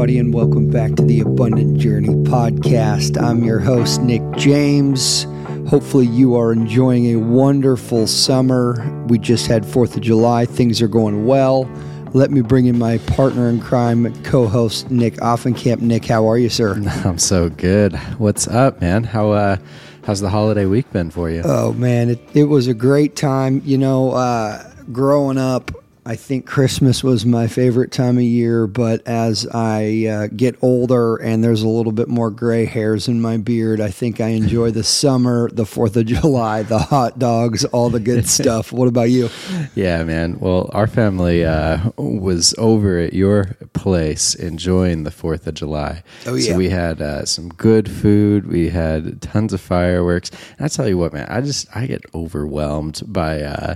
everybody, and welcome back to the Abundant Journey podcast. I'm your host, Nick James. Hopefully, you are enjoying a wonderful summer. We just had 4th of July, things are going well. Let me bring in my partner in crime, co host, Nick Offenkamp. Nick, how are you, sir? I'm so good. What's up, man? How, uh, How's the holiday week been for you? Oh man, it, it was a great time. You know, uh, growing up, I think Christmas was my favorite time of year, but as I uh, get older and there's a little bit more gray hairs in my beard, I think I enjoy the summer, the 4th of July, the hot dogs, all the good stuff. What about you? Yeah, man. Well, our family uh, was over at your place enjoying the 4th of July. Oh, yeah. So we had uh, some good food, we had tons of fireworks. And I tell you what, man, I just, I get overwhelmed by, uh,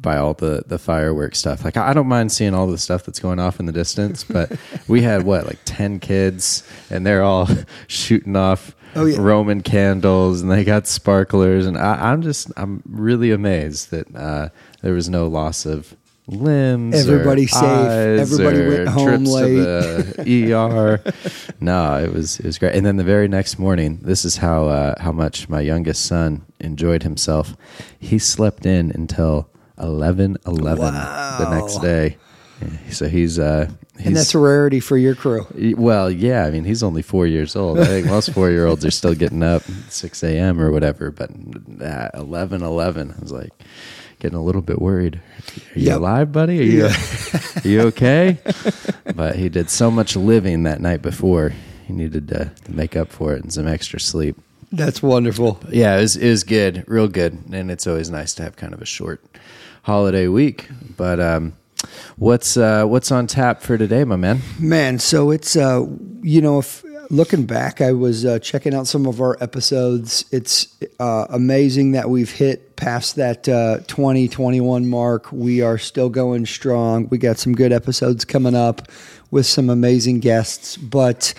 by all the the fireworks stuff. Like I don't mind seeing all the stuff that's going off in the distance, but we had what like ten kids, and they're all shooting off oh, yeah. Roman candles, and they got sparklers, and I, am just I'm really amazed that uh, there was no loss of limbs. Everybody safe. Everybody went home late. the ER. no, it was it was great. And then the very next morning, this is how uh, how much my youngest son enjoyed himself. He slept in until 11 11 wow. the next day. So he's, uh, he's, and that's a rarity for your crew. Well, yeah. I mean, he's only four years old. I think most four year olds are still getting up 6 a.m. or whatever. But at 11 11, I was like getting a little bit worried. Are you yep. alive, buddy? Are you, yeah. are you okay? but he did so much living that night before. He needed to make up for it and some extra sleep. That's wonderful. Yeah, it was, it was good, real good. And it's always nice to have kind of a short holiday week. But um, what's uh, what's on tap for today, my man? Man, so it's uh, you know if looking back, I was uh, checking out some of our episodes. It's uh, amazing that we've hit past that uh, 2021 mark. We are still going strong. We got some good episodes coming up with some amazing guests, but.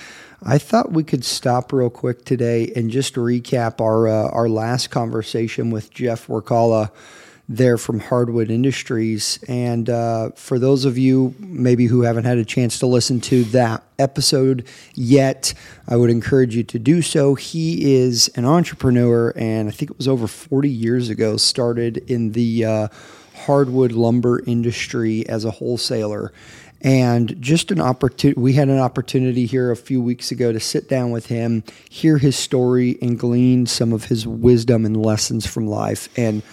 I thought we could stop real quick today and just recap our uh, our last conversation with Jeff Workala there from Hardwood Industries. And uh, for those of you maybe who haven't had a chance to listen to that episode yet, I would encourage you to do so. He is an entrepreneur, and I think it was over 40 years ago, started in the uh, hardwood lumber industry as a wholesaler and just an opportunity we had an opportunity here a few weeks ago to sit down with him hear his story and glean some of his wisdom and lessons from life and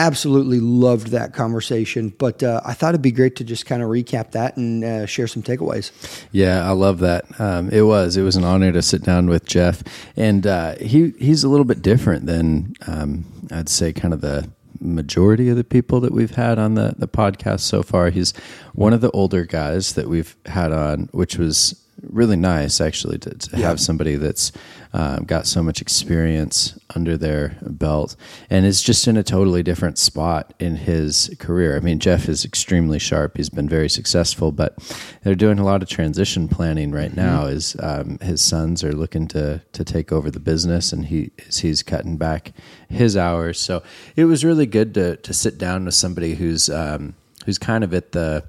absolutely loved that conversation. But uh, I thought it'd be great to just kind of recap that and uh, share some takeaways. Yeah, I love that. Um, it was it was an honor to sit down with Jeff, and uh, he he's a little bit different than um, I'd say kind of the majority of the people that we've had on the, the podcast so far. He's one of the older guys that we've had on, which was really nice actually to, to yeah. have somebody that's um, got so much experience under their belt and is just in a totally different spot in his career. I mean, Jeff is extremely sharp. He's been very successful, but they're doing a lot of transition planning right mm-hmm. now. Is um, his sons are looking to to take over the business, and he he's cutting back his hours. So it was really good to to sit down with somebody who's um, who's kind of at the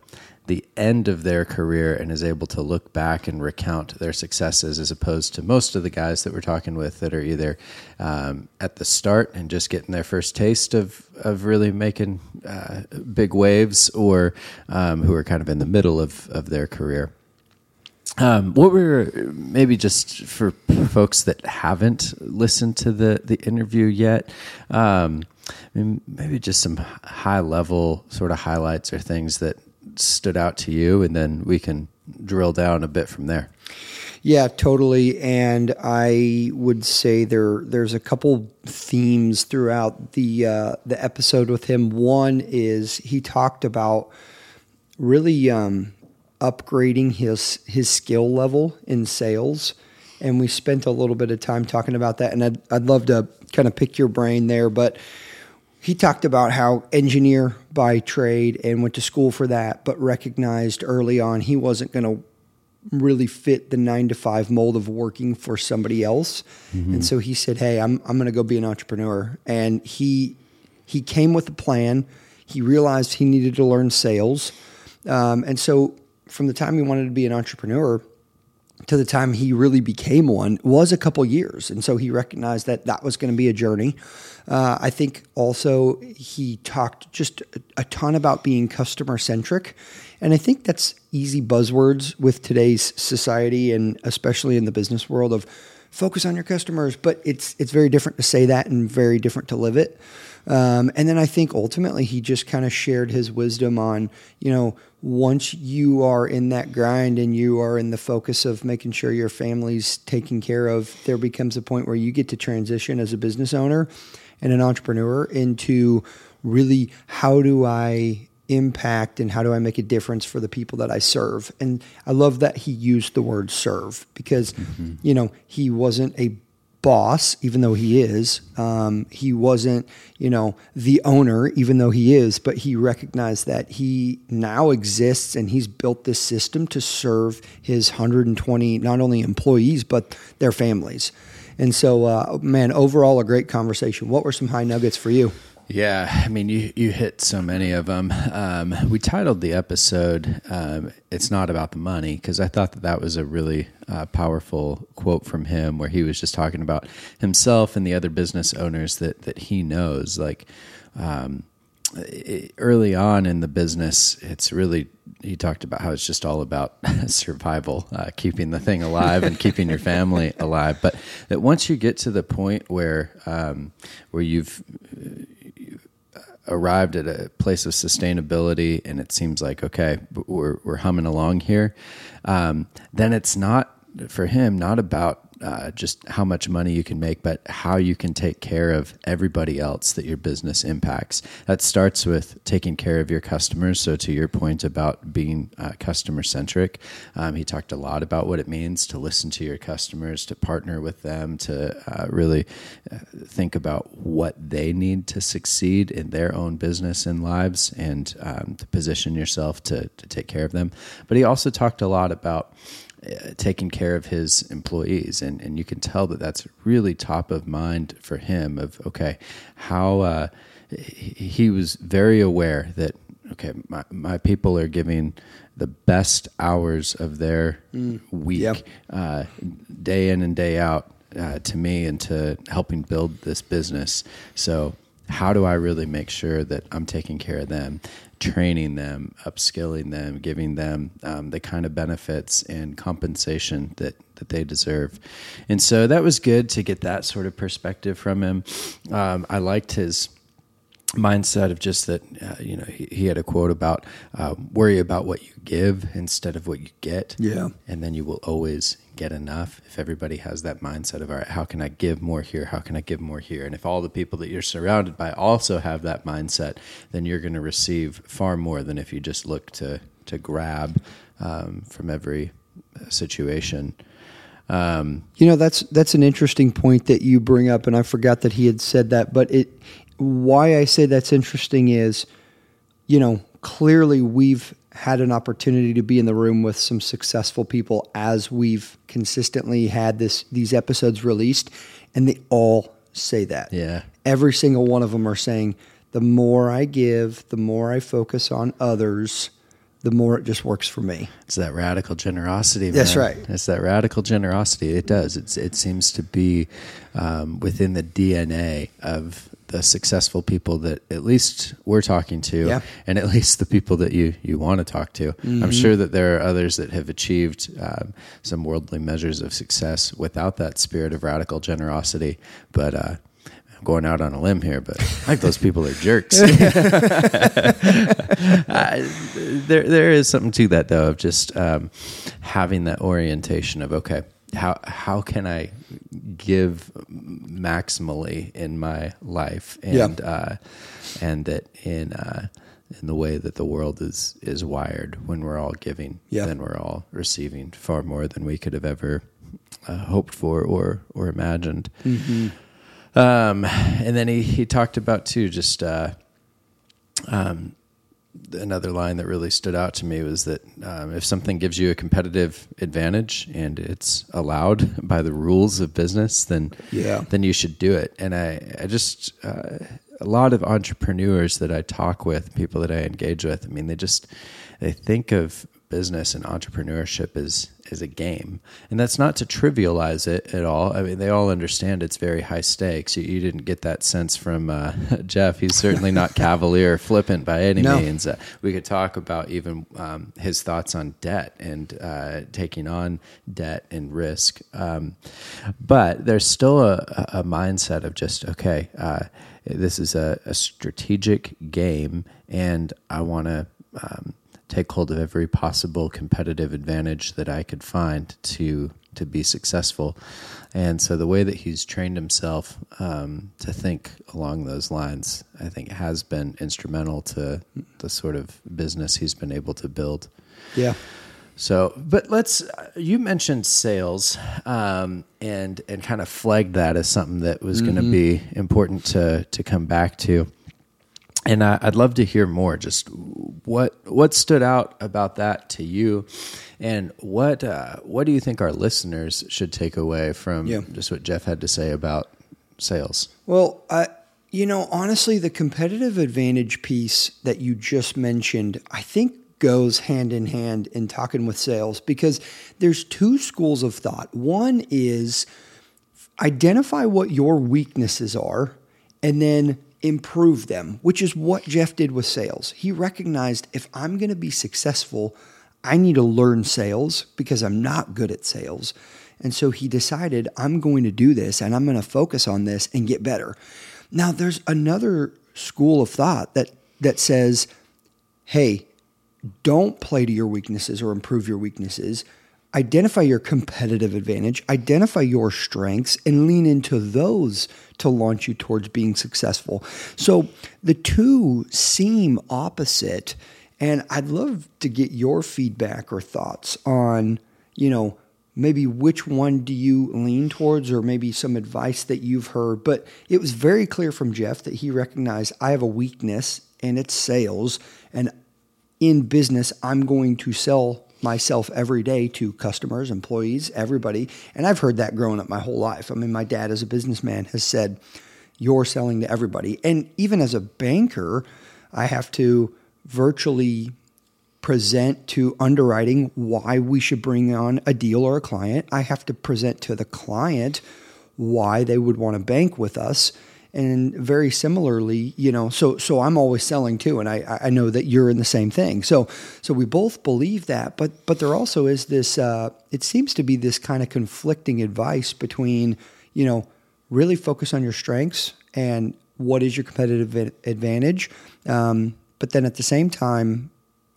the end of their career and is able to look back and recount their successes as opposed to most of the guys that we're talking with that are either um, at the start and just getting their first taste of, of really making uh, big waves or um, who are kind of in the middle of, of their career. Um, what were maybe just for folks that haven't listened to the, the interview yet? Um, maybe just some high level sort of highlights or things that stood out to you, and then we can drill down a bit from there. Yeah, totally. And I would say there there's a couple themes throughout the uh, the episode with him. One is he talked about really um, upgrading his his skill level in sales, and we spent a little bit of time talking about that. And I'd I'd love to kind of pick your brain there, but he talked about how engineer by trade and went to school for that, but recognized early on he wasn't going to really fit the nine to five mold of working for somebody else. Mm-hmm. And so he said, Hey, I'm, I'm going to go be an entrepreneur. And he, he came with a plan. He realized he needed to learn sales. Um, and so from the time he wanted to be an entrepreneur, to the time he really became one was a couple years. And so he recognized that that was going to be a journey. Uh, I think also he talked just a, ton about being customer centric. And I think that's easy buzzwords with today's society and especially in the business world of focus on your customers. But it's, it's very different to say that and very different to live it. Um, and then I think ultimately he just kind of shared his wisdom on, you know, once you are in that grind and you are in the focus of making sure your family's taken care of, there becomes a point where you get to transition as a business owner and an entrepreneur into really how do I impact and how do I make a difference for the people that I serve? And I love that he used the word serve because, mm-hmm. you know, he wasn't a boss, even though he is. Um, he wasn't, you know, the owner, even though he is, but he recognized that he now exists and he's built this system to serve his 120, not only employees, but their families. And so, uh, man, overall, a great conversation. What were some high nuggets for you? Yeah, I mean, you you hit so many of them. Um, we titled the episode um, "It's Not About the Money" because I thought that that was a really uh, powerful quote from him, where he was just talking about himself and the other business owners that that he knows. Like um, it, early on in the business, it's really he talked about how it's just all about survival, uh, keeping the thing alive and keeping your family alive. But that once you get to the point where um, where you've arrived at a place of sustainability and it seems like okay we're, we're humming along here. Um, then it's not for him not about uh, just how much money you can make, but how you can take care of everybody else that your business impacts. That starts with taking care of your customers. So, to your point about being uh, customer centric, um, he talked a lot about what it means to listen to your customers, to partner with them, to uh, really uh, think about what they need to succeed in their own business and lives, and um, to position yourself to, to take care of them. But he also talked a lot about taking care of his employees and, and you can tell that that's really top of mind for him of okay how uh, he was very aware that okay my, my people are giving the best hours of their mm. week yep. uh, day in and day out uh, to me and to helping build this business so how do I really make sure that I'm taking care of them, training them, upskilling them, giving them um, the kind of benefits and compensation that that they deserve. And so that was good to get that sort of perspective from him. Um, I liked his mindset of just that uh, you know he, he, had a quote about uh, worry about what you give instead of what you get. Yeah. And then you will always get enough. If everybody has that mindset of all right how can i give more here? How can i give more here? And if all the people that you're surrounded by also have that mindset then you're going to receive far more than if you just look to to grab um, from every uh, situation. Um, you know that's that's an interesting point that you bring up, and I forgot that he had said that. But it why I say that's interesting is, you know, clearly we've had an opportunity to be in the room with some successful people as we've consistently had this these episodes released, and they all say that. Yeah, every single one of them are saying the more I give, the more I focus on others, the more it just works for me. It's that radical generosity. Man. That's right. It's that radical generosity. It does. It's it seems to be um, within the DNA of the successful people that at least we're talking to, yeah. and at least the people that you you want to talk to. Mm-hmm. I'm sure that there are others that have achieved um, some worldly measures of success without that spirit of radical generosity, but. Uh, I'm going out on a limb here, but like those people are jerks. uh, there, there is something to that though of just um, having that orientation of okay, how how can I give maximally in my life, and yeah. uh, and that in uh, in the way that the world is is wired, when we're all giving, yeah. then we're all receiving far more than we could have ever uh, hoped for or or imagined. Mm-hmm. Um, and then he he talked about too just. Uh, um, another line that really stood out to me was that um, if something gives you a competitive advantage and it's allowed by the rules of business, then yeah, then you should do it. And I, I just uh, a lot of entrepreneurs that I talk with, people that I engage with, I mean, they just they think of business and entrepreneurship is is a game, and that's not to trivialize it at all. I mean, they all understand it's very high stakes. You, you didn't get that sense from uh, Jeff. He's certainly not cavalier, flippant by any No. means. Uh, we could talk about even um, his thoughts on debt and uh, taking on debt and risk, um, but there's still a, a mindset of just okay. Uh, this is a, a strategic game, and I want to. Um, take hold of every possible competitive advantage that I could find to to be successful. And so the way that he's trained himself um, to think along those lines, I think, has been instrumental to the sort of business he's been able to build. Yeah. So, but let's. You mentioned sales, um, and and kind of flagged that as something that was going to be important to to come back to. And I, I'd love to hear more. Just what what stood out about that to you, and what uh, what do you think our listeners should take away from Yeah. just what Jeff had to say about sales? Well, I, you know, honestly, the competitive advantage piece that you just mentioned, I think goes hand in hand in talking with sales because there's two schools of thought. One is identify what your weaknesses are and then improve them, which is what Jeff did with sales. He recognized if I'm going to be successful, I need to learn sales because I'm not good at sales. And so he decided, I'm going to do this and I'm going to focus on this and get better. Now, there's another school of thought that, that says, hey, don't play to your weaknesses or improve your weaknesses. Identify your competitive advantage, identify your strengths, and lean into those to launch you towards being successful. So the two seem opposite. And I'd love to get your feedback or thoughts on, you know, maybe which one do you lean towards or maybe some advice that you've heard. But it was very clear from Jeff that he recognized I have a weakness and it's sales. And in business, I'm going to sell myself every day to customers, employees, everybody. And I've heard that growing up my whole life. I mean, my dad, as a businessman, has said, You're selling to everybody. And even as a banker, I have to virtually present to underwriting why we should bring on a deal or a client. I have to present to the client why they would want to bank with us. And very similarly, you know, so so I'm always selling too, and I I know that you're in the same thing. So so we both believe that, but but there also is this. Uh, it seems to be this kind of conflicting advice between you know really focus on your strengths and what is your competitive advantage, um, but then at the same time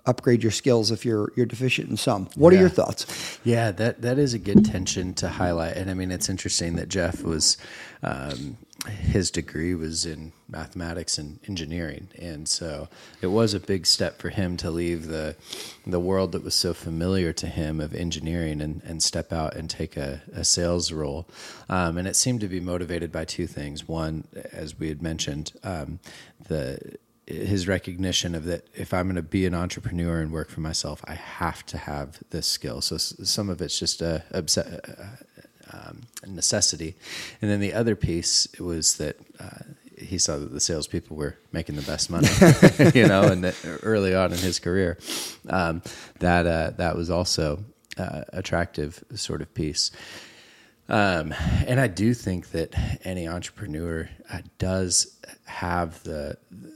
upgrade your skills if you're you're deficient in some. What are your thoughts? Yeah, that that is a good tension to highlight, and I mean it's interesting that Jeff was um, his degree was in mathematics and engineering, and so it was a big step for him to leave the the world that was so familiar to him of engineering and, and step out and take a, a sales role. Um, and it seemed to be motivated by two things. One, as we had mentioned, um, the his recognition of that if I'm going to be an entrepreneur and work for myself, I have to have this skill. So some of it's just a, uh, um, necessity, and then the other piece was that uh, he saw that the salespeople were making the best money, you know, and that early on in his career, um, that uh, that was also uh, attractive sort of piece. Um, and I do think that any entrepreneur uh, does have the, the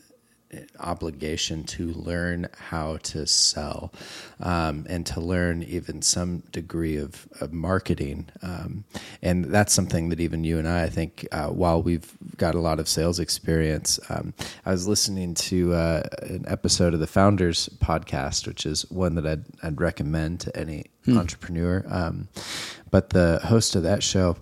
obligation to learn how to sell um, and to learn even some degree of, of marketing. Um, and that's something that even you and I, I think, uh, while we've got a lot of sales experience, um, I was listening to uh, an episode of the Founders podcast, which is one that I'd, I'd recommend to any entrepreneur. Um, but the host of that show,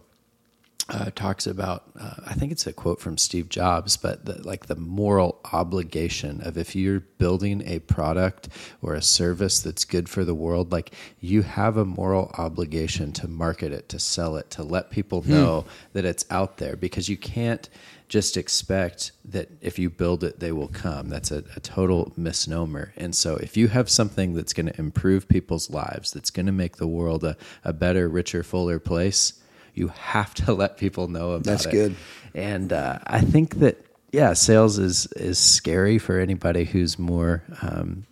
uh, talks about uh, I think it's a quote from Steve Jobs, but the, like the moral obligation of if you're building a product or a service that's good for the world, like you have a moral obligation to market it, to sell it, to let people know that it's out there because you can't just expect that if you build it, they will come. That's a, a total misnomer. And so, if you have something that's going to improve people's lives, that's going to make the world a, a better, richer, fuller place, you have to let people know about That's it. That's good. And uh, I think that yeah, sales is is scary for anybody who's more um,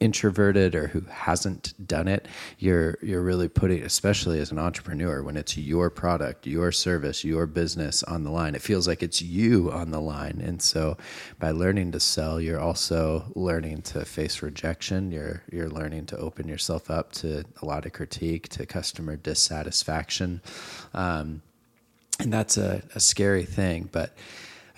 introverted or who hasn't done it, you're you're really putting, especially as an entrepreneur, when it's your product, your service, your business on the line. It feels like it's you on the line, and so by learning to sell, you're also learning to face rejection. You're you're learning to open yourself up to a lot of critique, to customer dissatisfaction, um, and that's a, a scary thing, but.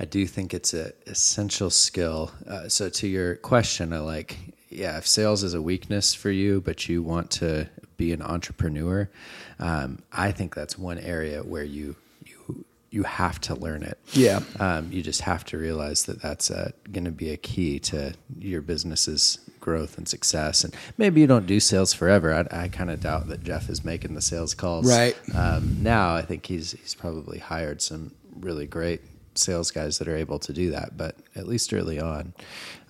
I do think it's an essential skill. Uh, so, to your question, I like yeah, if sales is a weakness for you, but you want to be an entrepreneur, um, I think that's one area where you you you have to learn it. Yeah, um, you just have to realize that that's going to be a key to your business's growth and success. And maybe you don't do sales forever. I, I kind of doubt that Jeff is making the sales calls right um, now. I think he's he's probably hired some really great sales guys that are able to do that. But at least early on,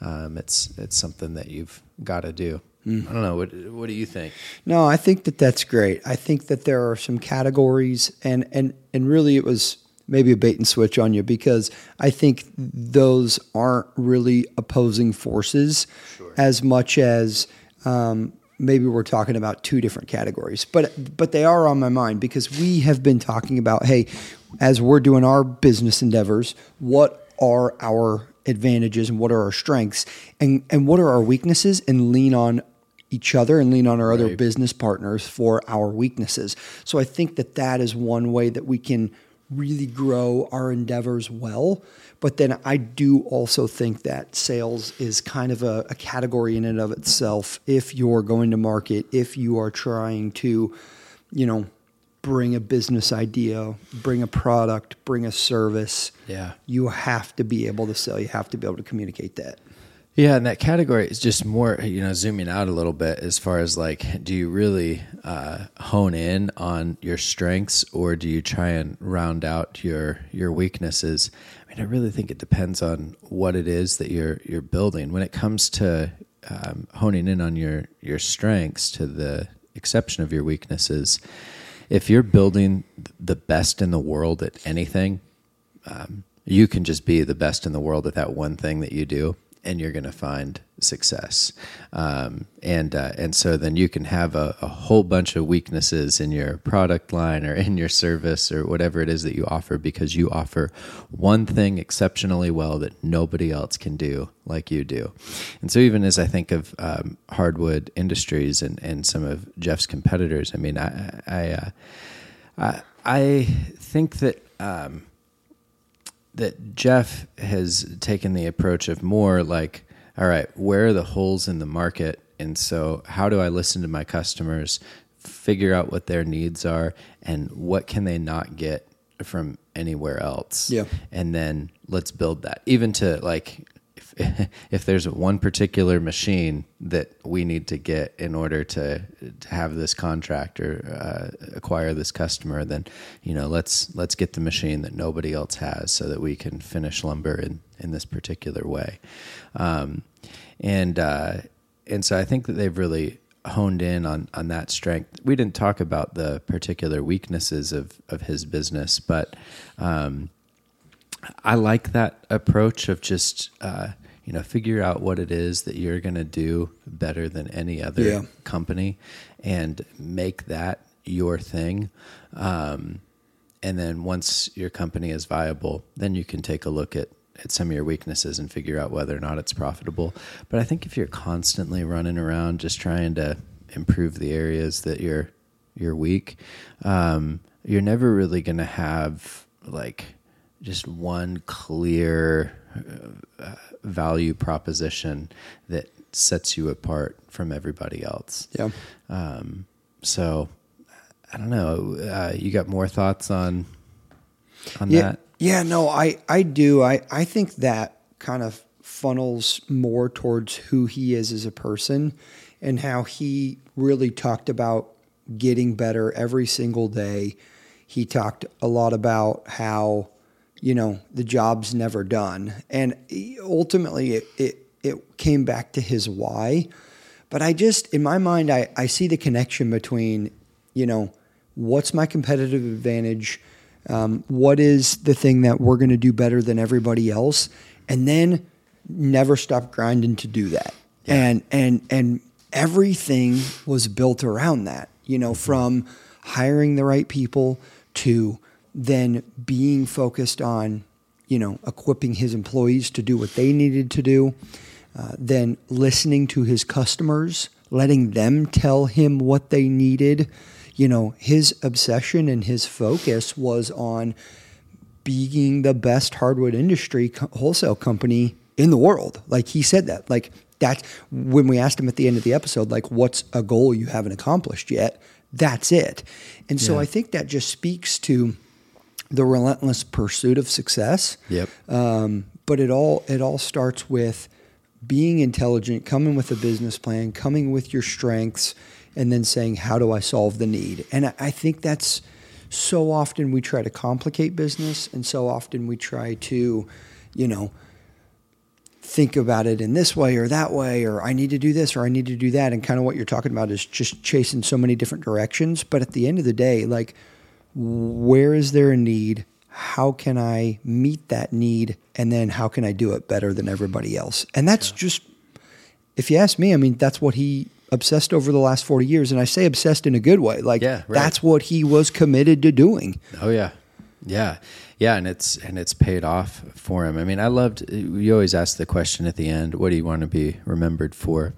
um, it's it's something that you've got to do. Mm. I don't know. What what do you think? No, I think that that's great. I think that there are some categories, and and and really, it was maybe a bait and switch on you because I think those aren't really opposing forces sure. as much as um, maybe we're talking about two different categories, but but they are on my mind because we have been talking about hey, as we're doing our business endeavors, what are our advantages and what are our strengths and and what are our weaknesses and lean on each other and lean on our right. other business partners for our weaknesses. So I think that that is one way that we can really grow our endeavors well but then I do also think that sales is kind of a, a category in and of itself. If you're going to market, if you are trying to, you know, bring a business idea, bring a product, bring a service, yeah, you have to be able to sell. You have to be able to communicate that. Yeah, and that category is just more, you know, zooming out a little bit as far as like, do you really uh, hone in on your strengths or do you try and round out your your weaknesses? I mean, I really think it depends on what it is that you're you're building. When it comes to um, honing in on your your strengths to the exception of your weaknesses, if you're building the best in the world at anything, um, you can just be the best in the world at that one thing that you do and you're going to find success. Um, and uh, and so then you can have a, a, whole bunch of weaknesses in your product line or in your service or whatever it is that you offer because you offer one thing exceptionally well that nobody else can do like you do. And so even as I think of um, hardwood industries and, and some of Jeff's competitors, I mean, I I, uh, I, I think that. Um, that Jeff has taken the approach of more like, all right, where are the holes in the market? And so, how do I listen to my customers, figure out what their needs are, and what can they not get from anywhere else? Yeah. And then let's build that. Even to like, if there's one particular machine that we need to get in order to, to have this contract or uh, acquire this customer, then you know let's let's get the machine that nobody else has, so that we can finish lumber in in this particular way. Um, and uh, and so I think that they've really honed in on on that strength. We didn't talk about the particular weaknesses of of his business, but um, I like that approach of just uh, you know figure out what it is that you're going to do better than any other yeah. company and make that your thing um, and then once your company is viable then you can take a look at at some of your weaknesses and figure out whether or not it's profitable but i think if you're constantly running around just trying to improve the areas that you're you're weak um, you're never really going to have like just one clear uh, value proposition that sets you apart from everybody else. Yeah. Um, so I don't know. Uh, you got more thoughts on on yeah, that? Yeah. No, I I do. I I think that kind of funnels more towards who he is as a person and how he really talked about getting better every single day. He talked a lot about how you know, the job's never done. And ultimately, it, it, it came back to his why. But I just, in my mind, I, I see the connection between, you know, what's my competitive advantage? Um, what is the thing that we're going to do better than everybody else? And then never stop grinding to do that. Yeah. And, and, and everything was built around that, you know, from hiring the right people to then being focused on, you know, equipping his employees to do what they needed to do, uh, then listening to his customers, letting them tell him what they needed. You know, his obsession and his focus was on being the best hardwood industry co- wholesale company in the world. Like he said that. Like that when we asked him at the end of the episode, like, what's a goal you haven't accomplished yet? That's it. And so Yeah. I think that just speaks to the relentless pursuit of success. Yep. Um, but it all it all starts with being intelligent, coming with a business plan, coming with your strengths, and then saying, "How do I solve the need?" And I, I think that's so often we try to complicate business, and so often we try to, you know, think about it in this way or that way, or I need to do this or I need to do that. And kind of what you're talking about is just chasing so many different directions. But at the end of the day, like, where is there a need? How can I meet that need? And then how can I do it better than everybody else? And that's just, if you ask me, I mean, that's what he obsessed over the last 40 years. And I say obsessed in a good way. Like, Yeah, right. that's what he was committed to doing. Oh yeah, yeah, yeah, and it's and it's paid off for him. I mean, I loved. you always ask the question at the end, "What do you want to be remembered for?"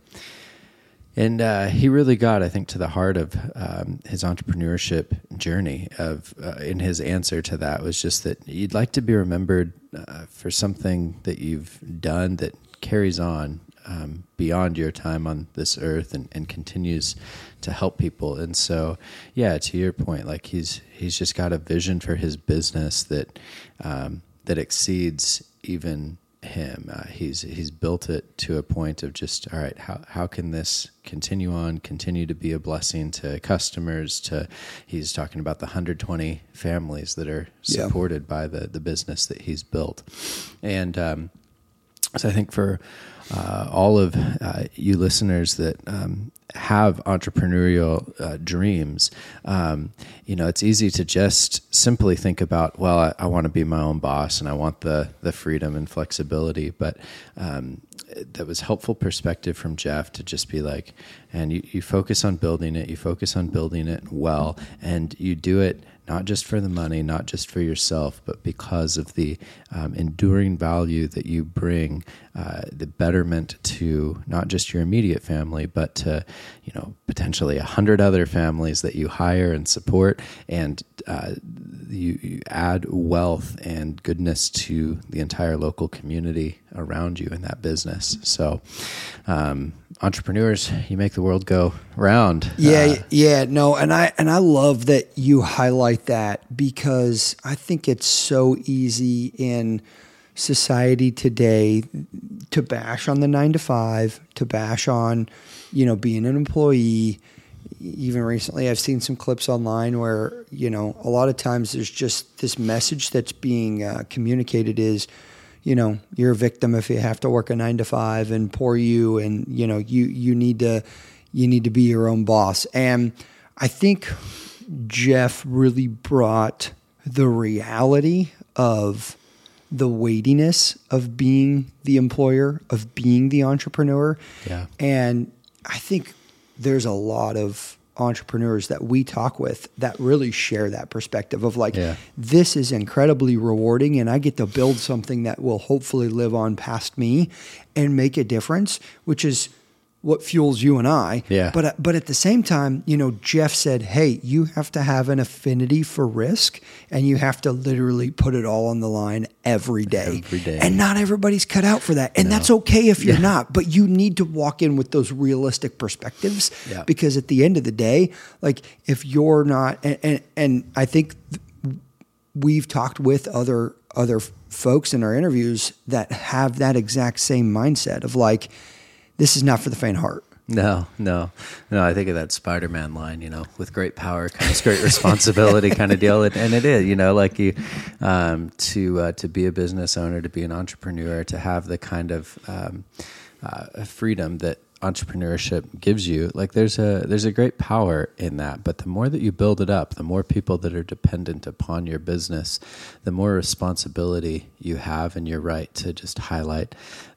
And uh, he really got, I think, to the heart of um, his entrepreneurship journey. Of uh, in his answer to that was just that you'd like to be remembered uh, for something that you've done that carries on um, beyond your time on this earth and, and continues to help people. And so, yeah, to your point, like he's he's just got a vision for his business that um, that exceeds even him. Uh, he's he's built it to a point of just all right. How how can this continue on? Continue to be a blessing to customers. To he's talking about the 120 families that are Yeah. supported by the the business that he's built, and. Um, so I think for uh, all of uh, you listeners that um, have entrepreneurial uh, dreams, um, you know, it's easy to just simply think about, well, I, I want to be my own boss and I want the the freedom and flexibility. But um, that was helpful perspective from Jeff to just be like, and you, you focus on building it, you focus on building it well, and you do it not just for the money, not just for yourself, but because of the um, enduring value that you bring, uh, the betterment to not just your immediate family, but to you know potentially a hundred other families that you hire and support, and uh, you, you add wealth and goodness to the entire local community around you in that business. So, um, entrepreneurs, you make the world go round. Yeah, Uh, yeah, no, and I and I love that you highlight that because I think it's so easy in society today to bash on the 9 to 5, to bash on, you know, being an employee. Even recently I've seen some clips online where, you know, a lot of times there's just this message that's being uh, communicated is you know you're a victim if you have to work a nine to five and poor you and you know you you need to you need to be your own boss and i think jeff really brought the reality of the weightiness of being the employer of being the entrepreneur Yeah. and i think there's a lot of entrepreneurs that we talk with that really share that perspective of like Yeah. this is incredibly rewarding and I get to build something that will hopefully live on past me and make a difference, which is what fuels you and I. Yeah. But uh, but at the same time, you know, Jeff said, "Hey, you have to have an affinity for risk and you have to literally put it all on the line every day." Every day. And not everybody's cut out for that. And that's okay if you're not, but you need to walk in with those realistic perspectives Yeah. because at the end of the day, like if you're not and and, and I think we've talked with other other folks in our interviews that have that exact same mindset of like this is not for the faint heart. No, no, no. I think of that Spider-Man line, you know, with great power comes great responsibility, kind of deal. And, and it is, you know, like you um, to uh, to be a business owner, to be an entrepreneur, to have the kind of um, uh, freedom that entrepreneurship gives you like there's a there's a great power in that but the more that you build it up the more people that are dependent upon your business the more responsibility you have and you're right to just highlight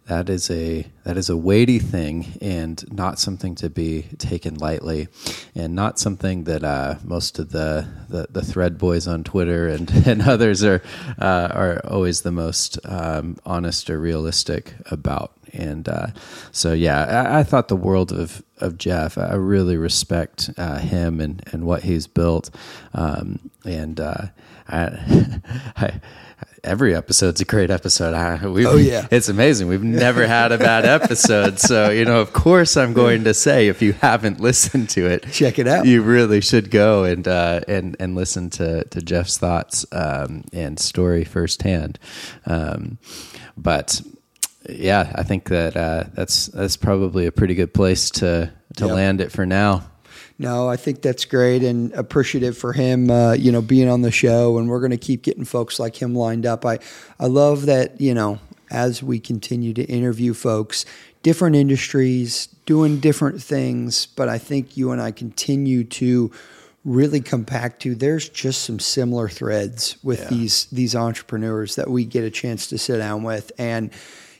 that is a that is a weighty thing and not something to be taken lightly and not something that uh, most of the, the, the thread boys on Twitter and, and others are uh, are always the most um, honest or realistic about. And uh, so yeah I, I, thought the world of of Jeff I really respect uh, him and and what he's built. Um, and uh, I, I every episode's a great episode. oh yeah, it's amazing. We've never had a bad episode. So you know, of course, I'm going to say if you haven't listened to it, check it out. You really should go and uh, and and listen to to Jeff's thoughts um, and story firsthand. Um, but yeah, I think that uh, that's that's probably a pretty good place to to yep. land it for now. No, I think that's great and appreciative for him, uh, you know, being on the show. And we're going to keep getting folks like him lined up. I, I love that, you know, as we continue to interview folks, different industries, doing different things. But I think you and I continue to really come back to there's just some similar threads with yeah. these these entrepreneurs that we get a chance to sit down with and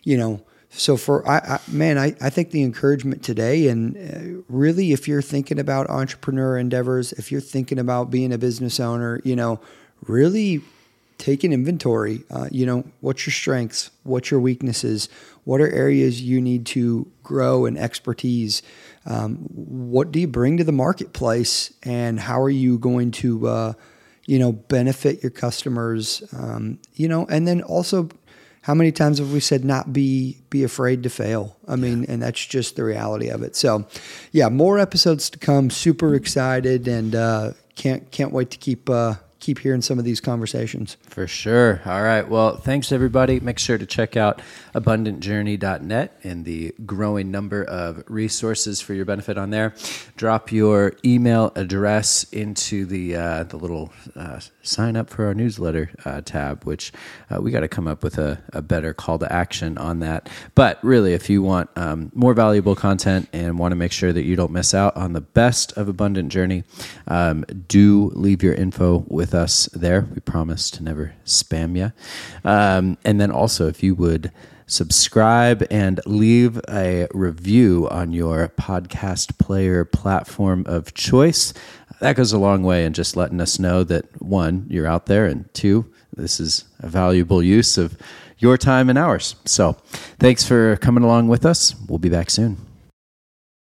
you know so for I, I, man I, I think the encouragement today and uh, really if you're thinking about entrepreneur endeavors if you're thinking about being a business owner you know really take an inventory. Uh, you know what's your strengths? What's your weaknesses? What are areas you need to grow and expertise? Um, what do you bring to the marketplace and how are you going to uh, you know benefit your customers? Um, you know and then also how many times have we said not be be afraid to fail? I mean, yeah. and that's just the reality of it. So, yeah, more episodes to come. Super excited and uh, can't can't wait to keep uh, keep hearing some of these conversations. For sure. All right. Well, thanks everybody. Make sure to check out abundantjourney.net and the growing number of resources for your benefit on there. Drop your email address into the uh, the little uh, sign up for our newsletter uh, tab, which uh, we got to come up with a, a, better call to action on that. But really, if you want um, more valuable content and want to make sure that you don't miss out on the best of Abundant Journey, um, do leave your info with us there. We promise to never spam you. Um, and then also, if you would subscribe and leave a review on your podcast player platform of choice. That goes a long way in just letting us know that one, you're out there, and two, this is a valuable use of your time and ours. So, thanks for coming along with us. We'll be back soon.